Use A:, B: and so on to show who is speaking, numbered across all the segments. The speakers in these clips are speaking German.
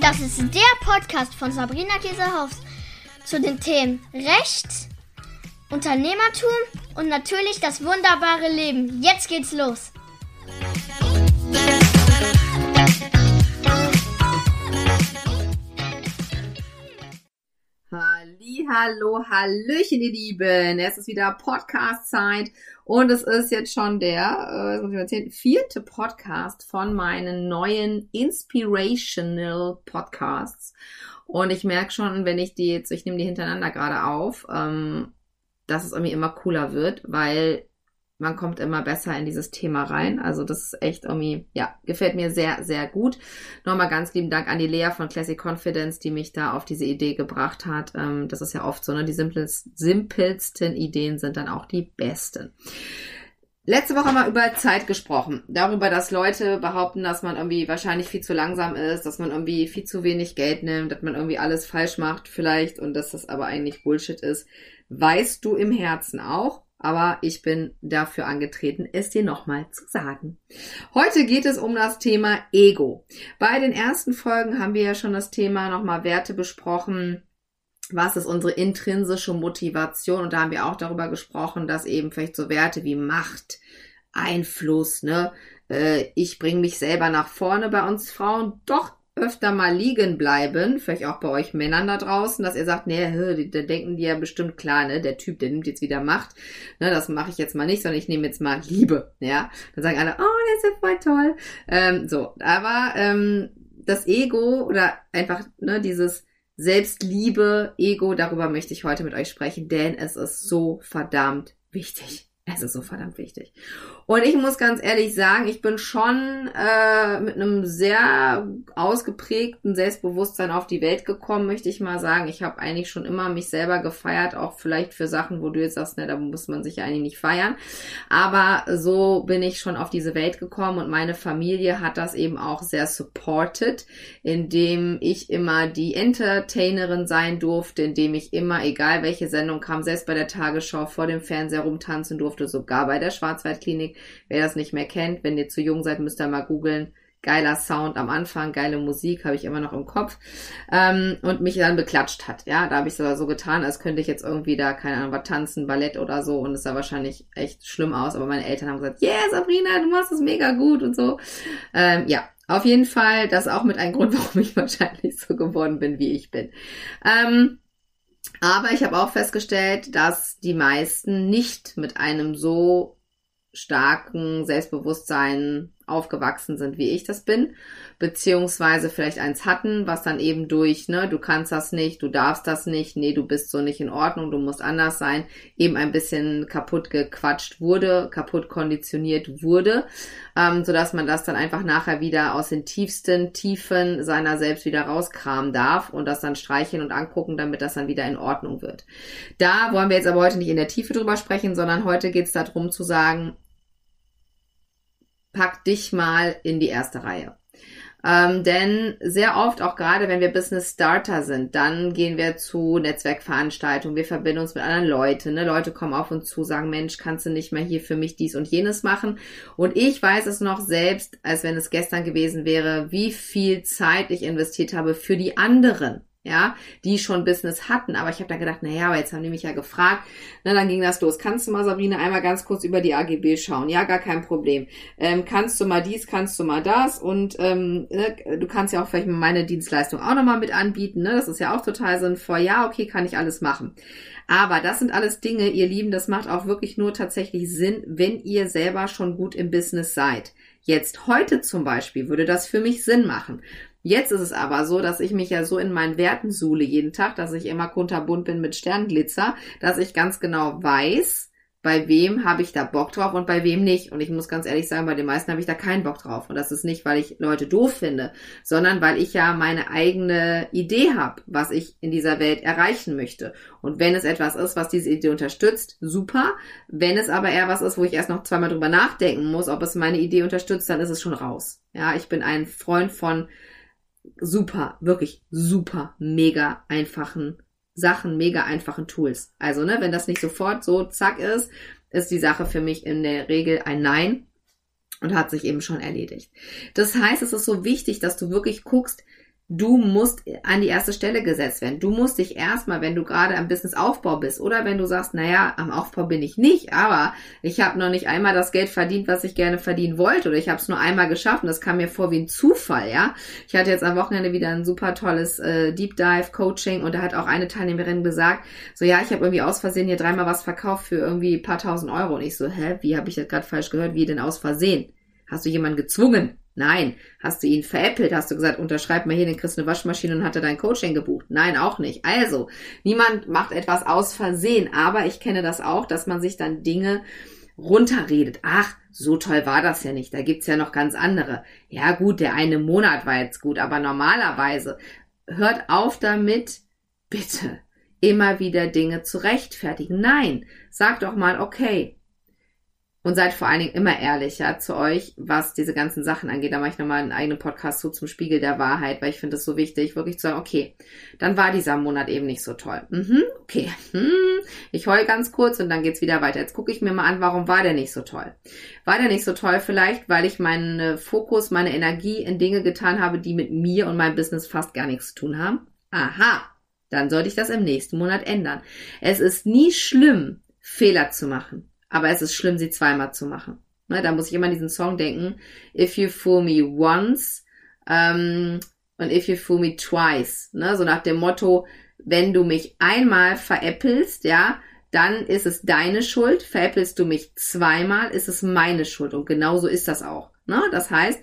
A: Das ist der Podcast von Sabrina Käsehaus zu den Themen Recht, Unternehmertum und natürlich das wunderbare Leben. Jetzt geht's los.
B: Hallo, Hallöchen, ihr Lieben. Es ist wieder Podcast-Zeit und es ist jetzt schon der, äh, muss ich erzählen, vierte Podcast von meinen neuen Inspirational Podcasts. Und ich merke schon, wenn ich die jetzt, ich nehme die hintereinander gerade auf, ähm, dass es irgendwie immer cooler wird, weil man kommt immer besser in dieses Thema rein. Also das ist echt irgendwie, ja, gefällt mir sehr, sehr gut. Nochmal ganz lieben Dank an die Lea von Classic Confidence, die mich da auf diese Idee gebracht hat. Ähm, das ist ja oft so, ne? Die simpelsten, Ideen sind dann auch die besten. Letzte Woche wir über Zeit gesprochen. Darüber, dass Leute behaupten, dass man irgendwie wahrscheinlich viel zu langsam ist, dass man irgendwie viel zu wenig Geld nimmt, dass man irgendwie alles falsch macht vielleicht und dass das aber eigentlich Bullshit ist. Weißt du im Herzen auch, aber ich bin dafür angetreten, es dir nochmal zu sagen. Heute geht es um das Thema Ego. Bei den ersten Folgen haben wir ja schon das Thema nochmal Werte besprochen. Was ist unsere intrinsische Motivation? Und da haben wir auch darüber gesprochen, dass eben vielleicht so Werte wie Macht, Einfluss, ne, äh, ich bringe mich selber nach vorne bei uns Frauen doch öfter mal liegen bleiben, vielleicht auch bei euch Männern da draußen, dass ihr sagt, nee, da denken die ja bestimmt klar, ne, der Typ, der nimmt jetzt wieder Macht, ne, das mache ich jetzt mal nicht, sondern ich nehme jetzt mal Liebe, ja. Dann sagen alle, oh, der ist ja voll toll. Ähm, so, aber ähm, das Ego oder einfach, ne, dieses Selbstliebe, Ego, darüber möchte ich heute mit euch sprechen, denn es ist so verdammt wichtig. Es ist so verdammt wichtig. Und ich muss ganz ehrlich sagen, ich bin schon äh, mit einem sehr ausgeprägten Selbstbewusstsein auf die Welt gekommen, möchte ich mal sagen. Ich habe eigentlich schon immer mich selber gefeiert, auch vielleicht für Sachen, wo du jetzt sagst, ne, da muss man sich eigentlich nicht feiern. Aber so bin ich schon auf diese Welt gekommen und meine Familie hat das eben auch sehr supported, indem ich immer die Entertainerin sein durfte, indem ich immer, egal welche Sendung kam, selbst bei der Tagesschau vor dem Fernseher rumtanzen durfte, sogar bei der Schwarzwaldklinik Wer das nicht mehr kennt, wenn ihr zu jung seid, müsst ihr mal googeln. Geiler Sound am Anfang, geile Musik, habe ich immer noch im Kopf. Ähm, und mich dann beklatscht hat. Ja, da habe ich so, so getan, als könnte ich jetzt irgendwie da, keine Ahnung, was tanzen, Ballett oder so. Und es sah wahrscheinlich echt schlimm aus. Aber meine Eltern haben gesagt, yeah, Sabrina, du machst es mega gut und so. Ähm, ja, auf jeden Fall, das ist auch mit ein Grund, warum ich wahrscheinlich so geworden bin, wie ich bin. Ähm, aber ich habe auch festgestellt, dass die meisten nicht mit einem so starken Selbstbewusstsein aufgewachsen sind, wie ich das bin, beziehungsweise vielleicht eins hatten, was dann eben durch, ne, du kannst das nicht, du darfst das nicht, nee, du bist so nicht in Ordnung, du musst anders sein, eben ein bisschen kaputt gequatscht wurde, kaputt konditioniert wurde, ähm, sodass man das dann einfach nachher wieder aus den tiefsten Tiefen seiner selbst wieder rauskramen darf und das dann streicheln und angucken, damit das dann wieder in Ordnung wird. Da wollen wir jetzt aber heute nicht in der Tiefe drüber sprechen, sondern heute geht es darum zu sagen, pack dich mal in die erste Reihe. Ähm, denn sehr oft, auch gerade wenn wir Business Starter sind, dann gehen wir zu Netzwerkveranstaltungen, wir verbinden uns mit anderen Leuten. Ne? Leute kommen auf uns zu, sagen, Mensch, kannst du nicht mehr hier für mich dies und jenes machen? Und ich weiß es noch selbst, als wenn es gestern gewesen wäre, wie viel Zeit ich investiert habe für die anderen ja, die schon Business hatten. Aber ich habe dann gedacht, na ja, aber jetzt haben die mich ja gefragt. Na, dann ging das los. Kannst du mal, Sabrina, einmal ganz kurz über die AGB schauen? Ja, gar kein Problem. Ähm, kannst du mal dies, kannst du mal das? Und ähm, ne, du kannst ja auch vielleicht meine Dienstleistung auch nochmal mit anbieten. Ne? Das ist ja auch total sinnvoll. Ja, okay, kann ich alles machen. Aber das sind alles Dinge, ihr Lieben, das macht auch wirklich nur tatsächlich Sinn, wenn ihr selber schon gut im Business seid. Jetzt heute zum Beispiel würde das für mich Sinn machen. Jetzt ist es aber so, dass ich mich ja so in meinen Werten suhle jeden Tag, dass ich immer kunterbunt bin mit Sternglitzer, dass ich ganz genau weiß, bei wem habe ich da Bock drauf und bei wem nicht. Und ich muss ganz ehrlich sagen, bei den meisten habe ich da keinen Bock drauf. Und das ist nicht, weil ich Leute doof finde, sondern weil ich ja meine eigene Idee habe, was ich in dieser Welt erreichen möchte. Und wenn es etwas ist, was diese Idee unterstützt, super. Wenn es aber eher was ist, wo ich erst noch zweimal drüber nachdenken muss, ob es meine Idee unterstützt, dann ist es schon raus. Ja, ich bin ein Freund von super, wirklich super, mega einfachen Sachen mega einfachen Tools. Also, ne, wenn das nicht sofort so zack ist, ist die Sache für mich in der Regel ein Nein und hat sich eben schon erledigt. Das heißt, es ist so wichtig, dass du wirklich guckst, Du musst an die erste Stelle gesetzt werden. Du musst dich erstmal, wenn du gerade am Businessaufbau bist oder wenn du sagst, naja, am Aufbau bin ich nicht, aber ich habe noch nicht einmal das Geld verdient, was ich gerne verdienen wollte oder ich habe es nur einmal geschafft und das kam mir vor wie ein Zufall, ja. Ich hatte jetzt am Wochenende wieder ein super tolles äh, Deep Dive Coaching und da hat auch eine Teilnehmerin gesagt, so ja, ich habe irgendwie aus Versehen hier dreimal was verkauft für irgendwie ein paar tausend Euro und ich so, hä, wie habe ich das gerade falsch gehört? Wie denn aus Versehen? Hast du jemanden gezwungen? Nein. Hast du ihn veräppelt? Hast du gesagt, unterschreib mal hier, den kriegst du eine Waschmaschine und hat er dein Coaching gebucht? Nein, auch nicht. Also, niemand macht etwas aus Versehen, aber ich kenne das auch, dass man sich dann Dinge runterredet. Ach, so toll war das ja nicht. Da gibt's ja noch ganz andere. Ja gut, der eine Monat war jetzt gut, aber normalerweise hört auf damit, bitte, immer wieder Dinge zu rechtfertigen. Nein, sag doch mal, okay, und seid vor allen Dingen immer ehrlicher zu euch, was diese ganzen Sachen angeht. Da mache ich nochmal einen eigenen Podcast zu zum Spiegel der Wahrheit, weil ich finde es so wichtig, wirklich zu sagen, okay, dann war dieser Monat eben nicht so toll. Mhm, okay, hm, ich heul ganz kurz und dann geht's wieder weiter. Jetzt gucke ich mir mal an, warum war der nicht so toll? War der nicht so toll vielleicht, weil ich meinen Fokus, meine Energie in Dinge getan habe, die mit mir und meinem Business fast gar nichts zu tun haben? Aha, dann sollte ich das im nächsten Monat ändern. Es ist nie schlimm, Fehler zu machen. Aber es ist schlimm, sie zweimal zu machen. Ne, da muss ich immer an diesen Song denken. If you fool me once ähm, und if you fool me twice. Ne, so nach dem Motto, wenn du mich einmal veräppelst, ja, dann ist es deine Schuld. Veräppelst du mich zweimal, ist es meine Schuld. Und genauso ist das auch. Ne? Das heißt,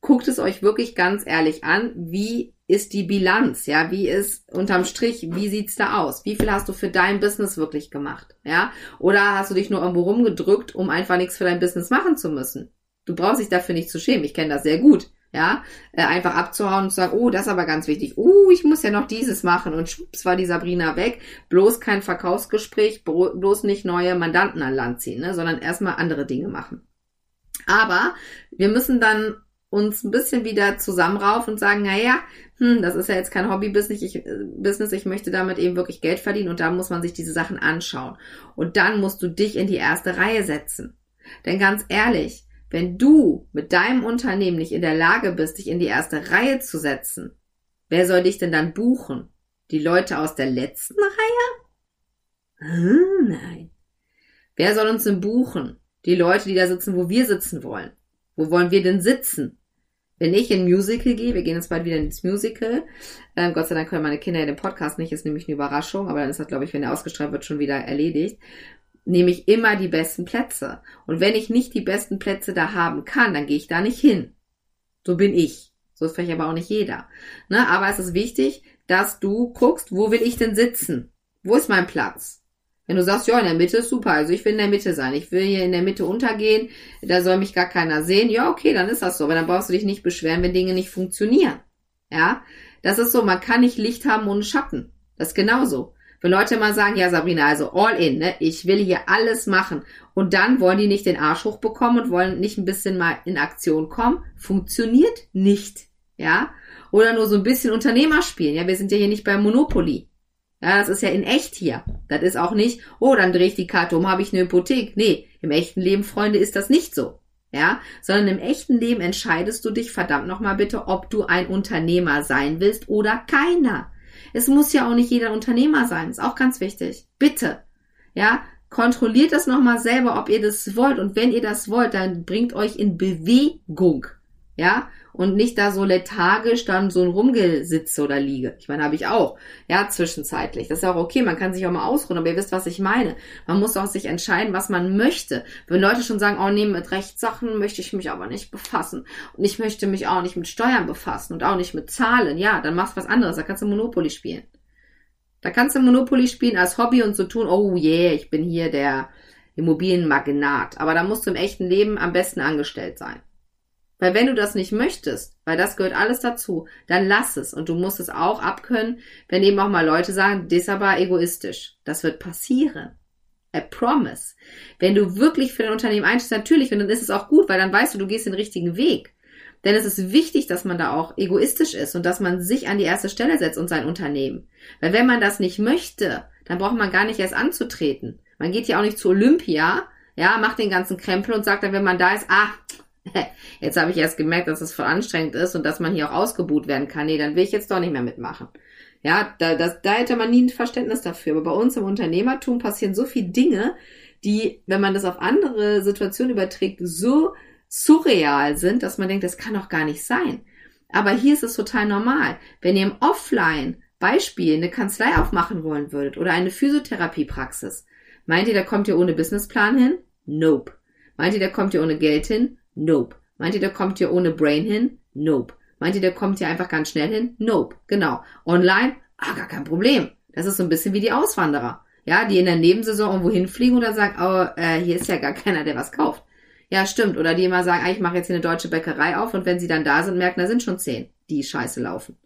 B: guckt es euch wirklich ganz ehrlich an, wie ist die Bilanz, ja, wie ist unterm Strich, wie sieht's da aus? Wie viel hast du für dein Business wirklich gemacht, ja? Oder hast du dich nur irgendwo rumgedrückt, um einfach nichts für dein Business machen zu müssen? Du brauchst dich dafür nicht zu schämen, ich kenne das sehr gut, ja? Äh, einfach abzuhauen und zu sagen, oh, das ist aber ganz wichtig, oh, ich muss ja noch dieses machen und schwupps war die Sabrina weg, bloß kein Verkaufsgespräch, bloß nicht neue Mandanten an Land ziehen, ne? sondern erstmal andere Dinge machen. Aber wir müssen dann uns ein bisschen wieder zusammenraufen und sagen, naja, hm, das ist ja jetzt kein Hobby-Business, ich, Business, ich möchte damit eben wirklich Geld verdienen und da muss man sich diese Sachen anschauen. Und dann musst du dich in die erste Reihe setzen. Denn ganz ehrlich, wenn du mit deinem Unternehmen nicht in der Lage bist, dich in die erste Reihe zu setzen, wer soll dich denn dann buchen? Die Leute aus der letzten Reihe? Hm, nein. Wer soll uns denn buchen? Die Leute, die da sitzen, wo wir sitzen wollen. Wo wollen wir denn sitzen? Wenn ich in Musical gehe, wir gehen jetzt bald wieder ins Musical. Ähm, Gott sei Dank können meine Kinder ja den Podcast nicht, ist nämlich eine Überraschung, aber dann ist das, glaube ich, wenn er ausgestrahlt wird, schon wieder erledigt. Nehme ich immer die besten Plätze. Und wenn ich nicht die besten Plätze da haben kann, dann gehe ich da nicht hin. So bin ich. So ist vielleicht aber auch nicht jeder. Ne? Aber es ist wichtig, dass du guckst, wo will ich denn sitzen? Wo ist mein Platz? Wenn du sagst, ja, in der Mitte ist super, also ich will in der Mitte sein, ich will hier in der Mitte untergehen, da soll mich gar keiner sehen, ja, okay, dann ist das so, aber dann brauchst du dich nicht beschweren, wenn Dinge nicht funktionieren. Ja, das ist so, man kann nicht Licht haben ohne Schatten. Das ist genauso. Wenn Leute mal sagen, ja, Sabrina, also all in, ne, ich will hier alles machen und dann wollen die nicht den Arsch hochbekommen und wollen nicht ein bisschen mal in Aktion kommen, funktioniert nicht. Ja, oder nur so ein bisschen Unternehmer spielen. Ja, wir sind ja hier nicht bei Monopoly. Ja, das ist ja in echt hier. Das ist auch nicht, oh, dann drehe ich die Karte um, habe ich eine Hypothek. Nee, im echten Leben, Freunde, ist das nicht so. Ja, sondern im echten Leben entscheidest du dich verdammt nochmal bitte, ob du ein Unternehmer sein willst oder keiner. Es muss ja auch nicht jeder Unternehmer sein, ist auch ganz wichtig. Bitte. Ja, kontrolliert das nochmal selber, ob ihr das wollt. Und wenn ihr das wollt, dann bringt euch in Bewegung. Ja, und nicht da so lethargisch dann so ein Rumgesitze oder liege. Ich meine, habe ich auch. Ja, zwischenzeitlich. Das ist auch okay. Man kann sich auch mal ausruhen, aber ihr wisst, was ich meine. Man muss auch sich entscheiden, was man möchte. Wenn Leute schon sagen, oh nee, mit Rechtssachen möchte ich mich aber nicht befassen. Und ich möchte mich auch nicht mit Steuern befassen und auch nicht mit Zahlen. Ja, dann machst du was anderes. Da kannst du Monopoly spielen. Da kannst du Monopoly spielen als Hobby und so tun, oh yeah, ich bin hier der Immobilienmagnat. Aber da musst du im echten Leben am besten angestellt sein. Weil wenn du das nicht möchtest, weil das gehört alles dazu, dann lass es. Und du musst es auch abkönnen, wenn eben auch mal Leute sagen, das ist aber egoistisch. Das wird passieren. I promise. Wenn du wirklich für dein Unternehmen einstehst, natürlich, dann ist es auch gut, weil dann weißt du, du gehst den richtigen Weg. Denn es ist wichtig, dass man da auch egoistisch ist und dass man sich an die erste Stelle setzt und sein Unternehmen. Weil wenn man das nicht möchte, dann braucht man gar nicht erst anzutreten. Man geht ja auch nicht zu Olympia, ja, macht den ganzen Krempel und sagt dann, wenn man da ist, ah, jetzt habe ich erst gemerkt, dass es voll anstrengend ist und dass man hier auch ausgebuht werden kann. Nee, dann will ich jetzt doch nicht mehr mitmachen. Ja, da, das, da hätte man nie ein Verständnis dafür. Aber bei uns im Unternehmertum passieren so viele Dinge, die, wenn man das auf andere Situationen überträgt, so surreal sind, dass man denkt, das kann doch gar nicht sein. Aber hier ist es total normal. Wenn ihr im Offline Beispiel eine Kanzlei aufmachen wollen würdet oder eine Physiotherapiepraxis, meint ihr, da kommt ihr ohne Businessplan hin? Nope. Meint ihr, da kommt ihr ohne Geld hin? Nope. Meint ihr, da kommt ihr ohne Brain hin? Nope. Meint ihr, da kommt ihr einfach ganz schnell hin? Nope. Genau. Online? Ah, gar kein Problem. Das ist so ein bisschen wie die Auswanderer. Ja, die in der Nebensaison irgendwo hinfliegen und dann sagen, oh, äh, hier ist ja gar keiner, der was kauft. Ja, stimmt. Oder die immer sagen, ah, ich mache jetzt hier eine deutsche Bäckerei auf und wenn sie dann da sind, merken, da sind schon zehn, die scheiße laufen.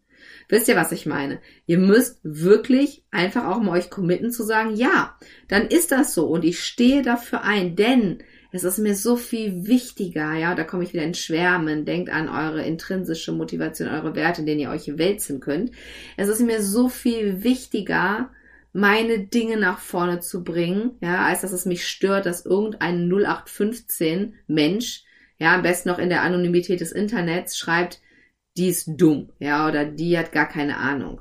B: Wisst ihr, was ich meine? Ihr müsst wirklich einfach auch mal euch committen zu sagen, ja, dann ist das so und ich stehe dafür ein, denn es ist mir so viel wichtiger, ja, da komme ich wieder ins Schwärmen, denkt an eure intrinsische Motivation, eure Werte, in denen ihr euch wälzen könnt. Es ist mir so viel wichtiger, meine Dinge nach vorne zu bringen, ja, als dass es mich stört, dass irgendein 0815 Mensch, ja, am besten noch in der Anonymität des Internets schreibt, die ist dumm, ja, oder die hat gar keine Ahnung.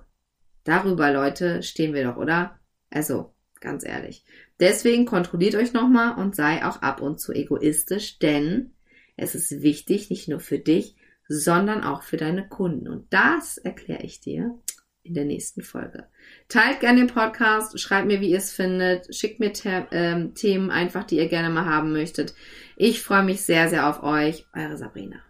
B: Darüber, Leute, stehen wir doch, oder? Also, ganz ehrlich. Deswegen kontrolliert euch nochmal und sei auch ab und zu egoistisch, denn es ist wichtig, nicht nur für dich, sondern auch für deine Kunden. Und das erkläre ich dir in der nächsten Folge. Teilt gerne den Podcast, schreibt mir, wie ihr es findet, schickt mir ähm, Themen einfach, die ihr gerne mal haben möchtet. Ich freue mich sehr, sehr auf euch. Eure Sabrina.